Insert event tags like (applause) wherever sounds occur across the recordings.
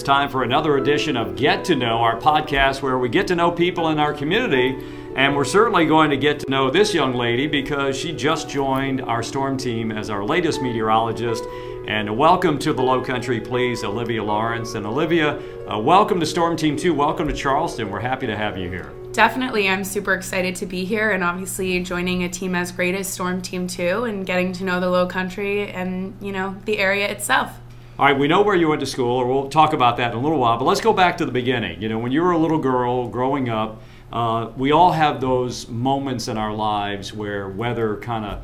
It's time for another edition of Get to Know, our podcast where we get to know people in our community. And we're certainly going to get to know this young lady because she just joined our storm team as our latest meteorologist. And welcome to the Low Country, please, Olivia Lawrence. And Olivia, uh, welcome to Storm Team 2. Welcome to Charleston. We're happy to have you here. Definitely, I'm super excited to be here and obviously joining a team as great as Storm Team 2 and getting to know the Low Country and, you know, the area itself. All right, we know where you went to school, or we'll talk about that in a little while, but let's go back to the beginning. You know, when you were a little girl growing up, uh, we all have those moments in our lives where weather kind of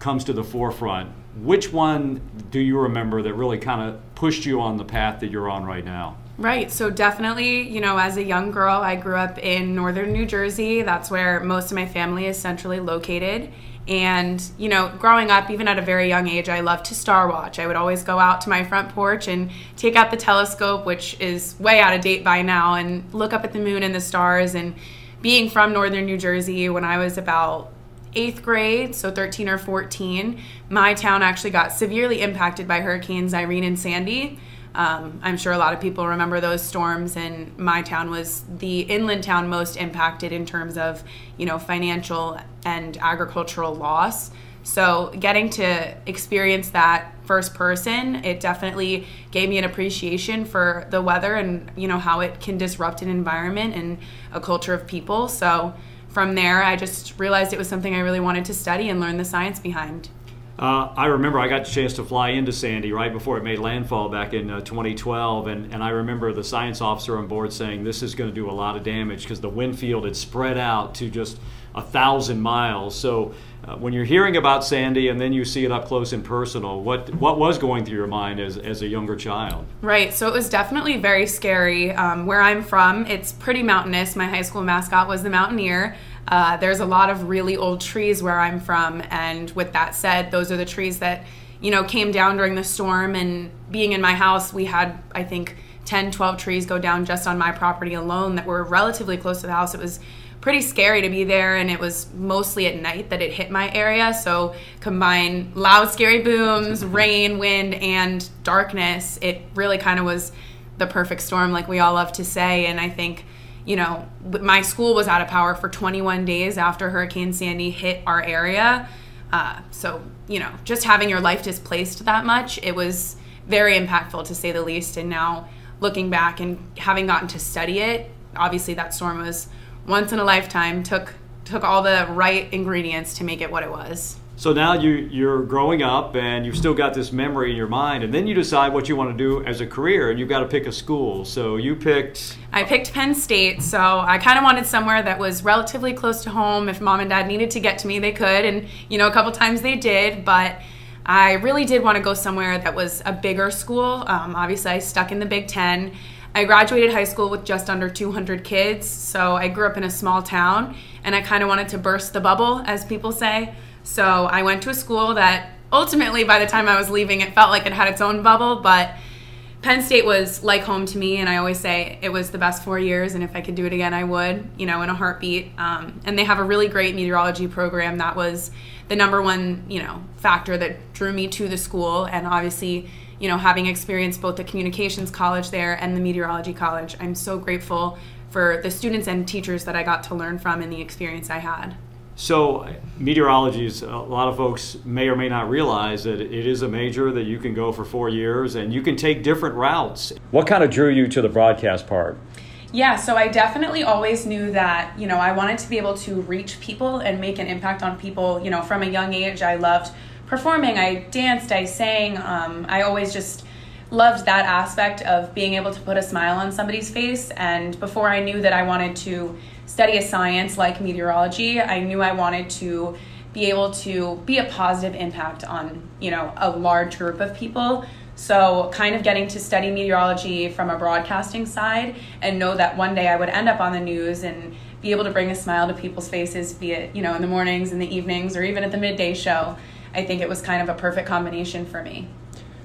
comes to the forefront. Which one do you remember that really kind of pushed you on the path that you're on right now? Right. So definitely, you know, as a young girl, I grew up in northern New Jersey. That's where most of my family is centrally located. And, you know, growing up, even at a very young age, I loved to star watch. I would always go out to my front porch and take out the telescope, which is way out of date by now, and look up at the moon and the stars. And being from northern New Jersey, when I was about eighth grade, so 13 or 14, my town actually got severely impacted by hurricanes Irene and Sandy. Um, I'm sure a lot of people remember those storms, and my town was the inland town most impacted in terms of, you know, financial and agricultural loss. So getting to experience that first person, it definitely gave me an appreciation for the weather and you know how it can disrupt an environment and a culture of people. So from there, I just realized it was something I really wanted to study and learn the science behind. Uh, I remember I got the chance to fly into Sandy right before it made landfall back in uh, 2012, and, and I remember the science officer on board saying this is going to do a lot of damage because the wind field had spread out to just a thousand miles. So uh, when you're hearing about Sandy and then you see it up close and personal, what what was going through your mind as, as a younger child? Right. So it was definitely very scary. Um, where I'm from, it's pretty mountainous. My high school mascot was the Mountaineer. Uh, there's a lot of really old trees where I'm from, and with that said, those are the trees that you know came down during the storm. And being in my house, we had I think 10, 12 trees go down just on my property alone that were relatively close to the house. It was pretty scary to be there and it was mostly at night that it hit my area so combine loud scary booms rain wind and darkness it really kind of was the perfect storm like we all love to say and i think you know, my school was out of power for 21 days after Hurricane Sandy hit our area. Uh, so, you know, just having your life displaced that much, it was very impactful to say the least. And now looking back and having gotten to study it, obviously that storm was once in a lifetime, took took all the right ingredients to make it what it was. So now you you're growing up and you've still got this memory in your mind, and then you decide what you want to do as a career, and you've got to pick a school. So you picked. I picked Penn State, so I kind of wanted somewhere that was relatively close to home. If mom and dad needed to get to me, they could, and you know, a couple times they did, but. I really did want to go somewhere that was a bigger school. Um, obviously, I stuck in the Big Ten. I graduated high school with just under 200 kids, so I grew up in a small town, and I kind of wanted to burst the bubble, as people say. So I went to a school that ultimately, by the time I was leaving, it felt like it had its own bubble, but Penn State was like home to me, and I always say it was the best four years, and if I could do it again, I would, you know, in a heartbeat. Um, and they have a really great meteorology program that was the number one, you know, factor that drew me to the school, and obviously, you know, having experienced both the communications college there and the meteorology college, I'm so grateful for the students and teachers that I got to learn from and the experience I had. So, meteorology is a lot of folks may or may not realize that it is a major that you can go for four years and you can take different routes. What kind of drew you to the broadcast part? Yeah, so I definitely always knew that, you know, I wanted to be able to reach people and make an impact on people. You know, from a young age, I loved performing, I danced, I sang. Um, I always just loved that aspect of being able to put a smile on somebody's face. And before I knew that I wanted to study a science like meteorology, I knew I wanted to be able to be a positive impact on, you know, a large group of people. So, kind of getting to study meteorology from a broadcasting side and know that one day I would end up on the news and be able to bring a smile to people's faces, be it, you know, in the mornings, in the evenings, or even at the midday show. I think it was kind of a perfect combination for me.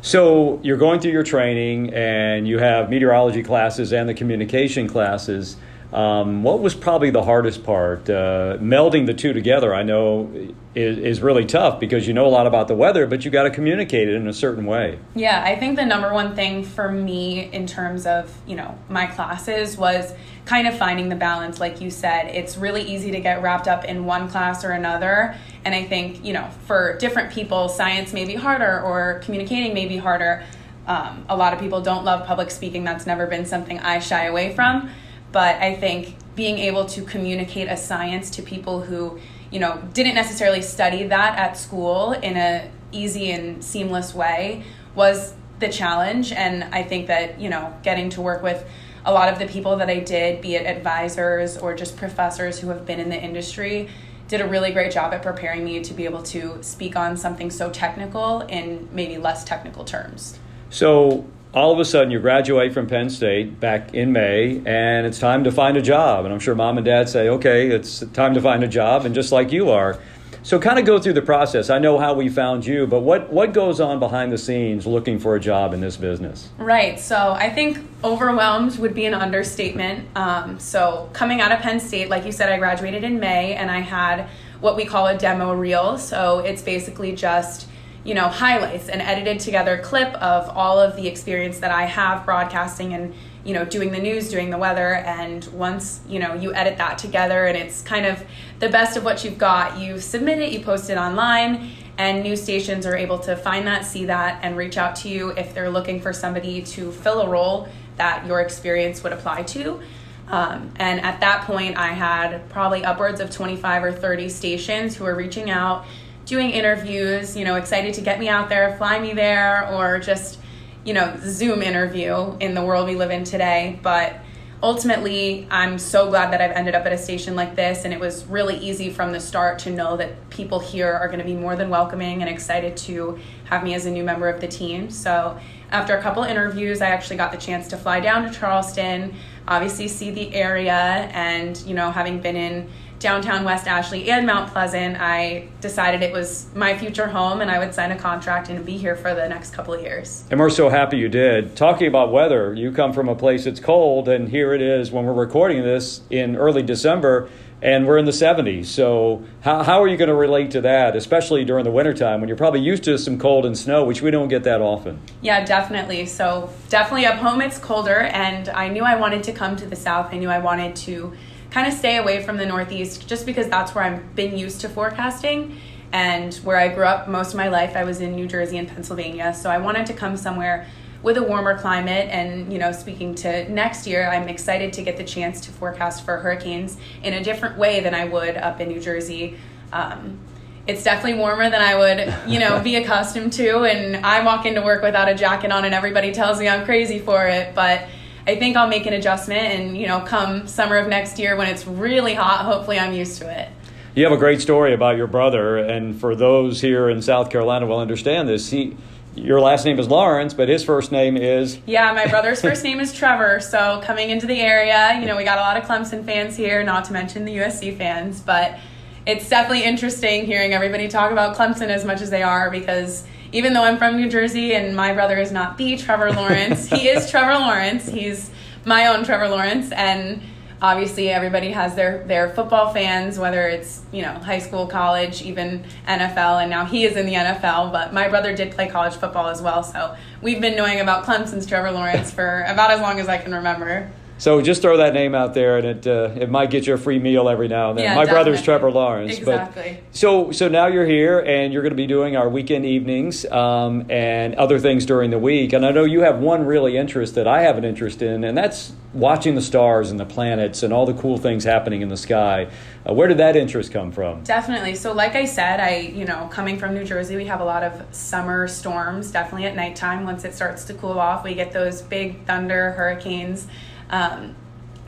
So, you're going through your training and you have meteorology classes and the communication classes Um, what was probably the hardest part? Uh, melding the two together, I know, is, is really tough because you know a lot about the weather, but you got to communicate it in a certain way. Yeah, I think the number one thing for me in terms of you know my classes was kind of finding the balance. Like you said, it's really easy to get wrapped up in one class or another, and I think you know for different people, science may be harder or communicating may be harder. Um, a lot of people don't love public speaking. That's never been something I shy away from but I think being able to communicate a science to people who, you know, didn't necessarily study that at school in a easy and seamless way was the challenge and I think that, you know, getting to work with a lot of the people that I did, be it advisors or just professors who have been in the industry, did a really great job at preparing me to be able to speak on something so technical in maybe less technical terms. So, all of a sudden you graduate from Penn State back in May and it's time to find a job. And I'm sure mom and dad say, okay, it's time to find a job, and just like you are. So, kind of go through the process. I know how we found you, but what, what goes on behind the scenes looking for a job in this business? Right. So, I think overwhelmed would be an understatement. Um, so, coming out of Penn State, like you said, I graduated in May and I had what we call a demo reel. So, it's basically just you know, highlights, an edited together clip of all of the experience that I have broadcasting and, you know, doing the news, doing the weather. And once, you know, you edit that together and it's kind of the best of what you've got, you submit it, you post it online, and news stations are able to find that, see that, and reach out to you if they're looking for somebody to fill a role that your experience would apply to. Um, and at that point, I had probably upwards of 25 or 30 stations who were reaching out doing interviews, you know, excited to get me out there, fly me there, or just, you know, Zoom interview in the world we live in today. But ultimately, I'm so glad that I've ended up at a station like this, and it was really easy from the start to know that people here are going to be more than welcoming and excited to have me as a new member of the team. So, after a couple interviews, I actually got the chance to fly down to Charleston, obviously see the area, and, you know, having been in downtown West Ashley and Mount Pleasant, I decided it was my future home and I would sign a contract and be here for the next couple of years. And we're so happy you did. Talking about weather, you come from a place that's cold, and here it is when we're recording this in early December. And we're in the 70s. So, how, how are you going to relate to that, especially during the wintertime when you're probably used to some cold and snow, which we don't get that often? Yeah, definitely. So, definitely up home it's colder. And I knew I wanted to come to the South. I knew I wanted to kind of stay away from the Northeast just because that's where I've been used to forecasting and where I grew up most of my life. I was in New Jersey and Pennsylvania, so I wanted to come somewhere with a warmer climate and you know speaking to next year i'm excited to get the chance to forecast for hurricanes in a different way than i would up in new jersey um, it's definitely warmer than i would you know be (laughs) accustomed to and i walk into work without a jacket on and everybody tells me i'm crazy for it but I think I'll make an adjustment and, you know, come summer of next year when it's really hot, hopefully I'm used to it. You have a great story about your brother, and for those here in South Carolina will understand this. He, your last name is Lawrence, but his first name is. Yeah, my brother's first name is Trevor. So coming into the area, you know, we got a lot of Clemson fans here, not to mention the USC fans, but it's definitely interesting hearing everybody talk about Clemson as much as they are because even though I'm from New Jersey and my brother is not the Trevor Lawrence, he is (laughs) Trevor Lawrence. He's my own Trevor Lawrence, and obviously everybody has their their football fans, whether it's you know high school, college, even NFL, and now he is in the NFL. But my brother did play college football as well, so we've been knowing about Clemson's Trevor Lawrence for about as long as I can remember. So just throw that name out there, and it uh, it might get you a free meal every now and then. Yeah, My definitely. brother's Trevor Lawrence. Exactly. But, so so now you're here, and you're going to be doing our weekend evenings um, and other things during the week. And I know you have one really interest that I have an interest in, and that's watching the stars and the planets and all the cool things happening in the sky. Uh, where did that interest come from? Definitely. So, like I said, I, you know, coming from New Jersey, we have a lot of summer storms, definitely at nighttime. Once it starts to cool off, we get those big thunder, hurricanes. Um,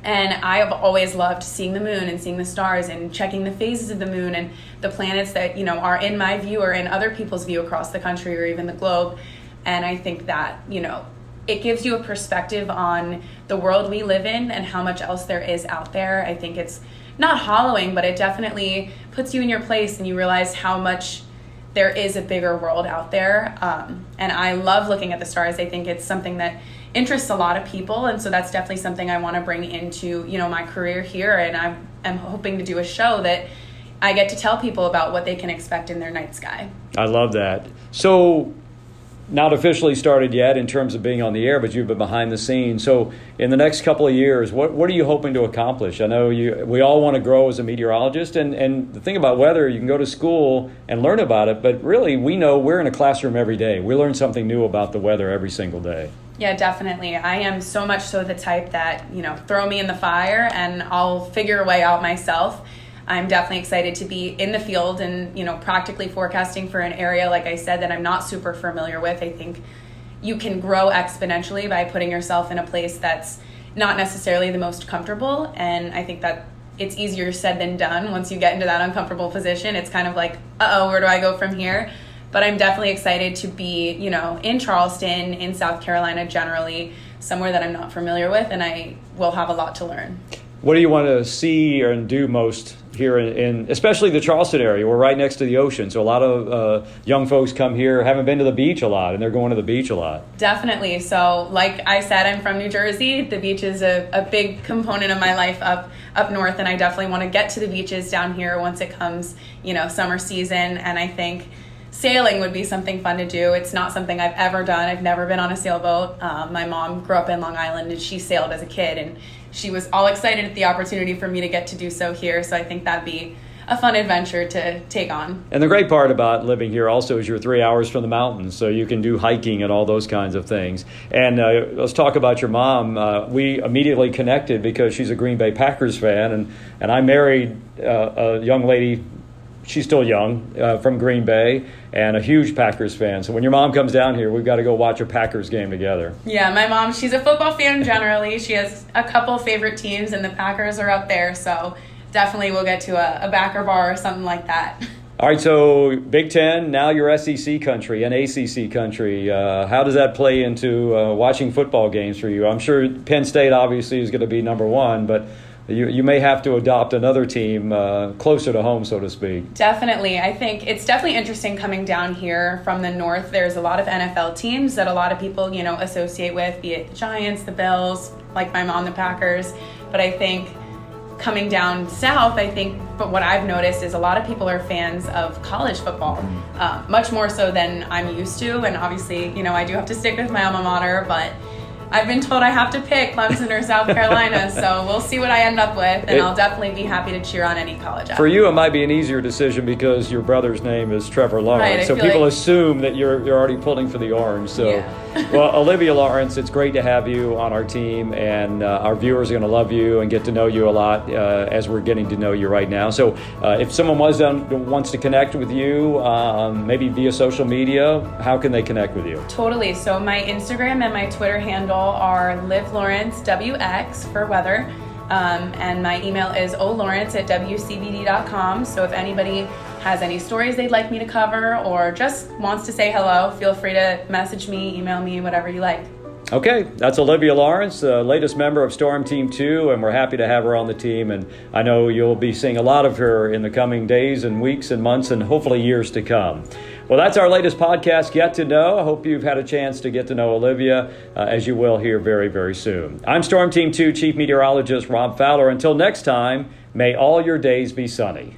and I have always loved seeing the moon and seeing the stars and checking the phases of the moon and the planets that, you know, are in my view or in other people's view across the country or even the globe. And I think that, you know, it gives you a perspective on the world we live in and how much else there is out there. I think it's not hollowing, but it definitely puts you in your place and you realize how much there is a bigger world out there. Um, and I love looking at the stars. I think it's something that interests a lot of people and so that's definitely something i want to bring into you know my career here and i am hoping to do a show that i get to tell people about what they can expect in their night sky i love that so not officially started yet in terms of being on the air, but you've been behind the scenes. So, in the next couple of years, what, what are you hoping to accomplish? I know you, we all want to grow as a meteorologist, and, and the thing about weather, you can go to school and learn about it, but really, we know we're in a classroom every day. We learn something new about the weather every single day. Yeah, definitely. I am so much so the type that, you know, throw me in the fire and I'll figure a way out myself. I'm definitely excited to be in the field and you know practically forecasting for an area like I said that I'm not super familiar with. I think you can grow exponentially by putting yourself in a place that's not necessarily the most comfortable and I think that it's easier said than done once you get into that uncomfortable position. It's kind of like, "Uh-oh, where do I go from here?" But I'm definitely excited to be, you know, in Charleston, in South Carolina generally, somewhere that I'm not familiar with and I will have a lot to learn. What do you want to see and do most here in, in, especially the Charleston area. We're right next to the ocean, so a lot of uh, young folks come here, haven't been to the beach a lot, and they're going to the beach a lot. Definitely. So, like I said, I'm from New Jersey. The beach is a, a big component of my life up up north, and I definitely want to get to the beaches down here once it comes, you know, summer season. And I think sailing would be something fun to do. It's not something I've ever done. I've never been on a sailboat. Um, my mom grew up in Long Island, and she sailed as a kid, and she was all excited at the opportunity for me to get to do so here. So I think that'd be a fun adventure to take on. And the great part about living here also is you're three hours from the mountains, so you can do hiking and all those kinds of things. And uh, let's talk about your mom. Uh, we immediately connected because she's a Green Bay Packers fan, and, and I married uh, a young lady she's still young uh, from Green Bay and a huge Packers fan. So when your mom comes down here, we've got to go watch a Packers game together. Yeah, my mom, she's a football fan generally. She has a couple favorite teams, and the Packers are up there. So definitely we'll get to a, a Packer bar or something like that. All right, so Big Ten, now you're SEC country and ACC country. Uh, how does that play into uh, watching football games for you? I'm sure Penn State obviously is going to be number one, but you, you may have to adopt another team uh, closer to home, so to speak. Definitely. I think it's definitely interesting coming down here from the north. There's a lot of NFL teams that a lot of people, you know, associate with, be it the Giants, the Bills, like my mom, the Packers. But I think coming down south, I think, but what I've noticed is a lot of people are fans of college football, uh, much more so than I'm used to. And obviously, you know, I do have to stick with my alma mater, but I've been told I have to pick Clemson or South Carolina, (laughs) so we'll see what I end up with, and it, I'll definitely be happy to cheer on any college. Athlete. For you, it might be an easier decision because your brother's name is Trevor Lawrence, right, so people like, assume that you're you're already pulling for the orange. So, yeah. Well, Olivia Lawrence, it's great to have you on our team, and uh, our viewers are going to love you and get to know you a lot uh, as we're getting to know you right now. So, uh, if someone was wants to connect with you, um, maybe via social media, how can they connect with you? Totally. So my Instagram and my Twitter handle are Liv Lawrence WX for weather. Um, and my email is olawrence at wcbd.com. So if anybody has any stories they'd like me to cover or just wants to say hello, feel free to message me, email me, whatever you like. Okay, that's Olivia Lawrence, the latest member of Storm Team 2, and we're happy to have her on the team. And I know you'll be seeing a lot of her in the coming days and weeks and months and hopefully years to come. Well, that's our latest podcast, Get to Know. I hope you've had a chance to get to know Olivia, uh, as you will hear very, very soon. I'm Storm Team 2 Chief Meteorologist Rob Fowler. Until next time, may all your days be sunny.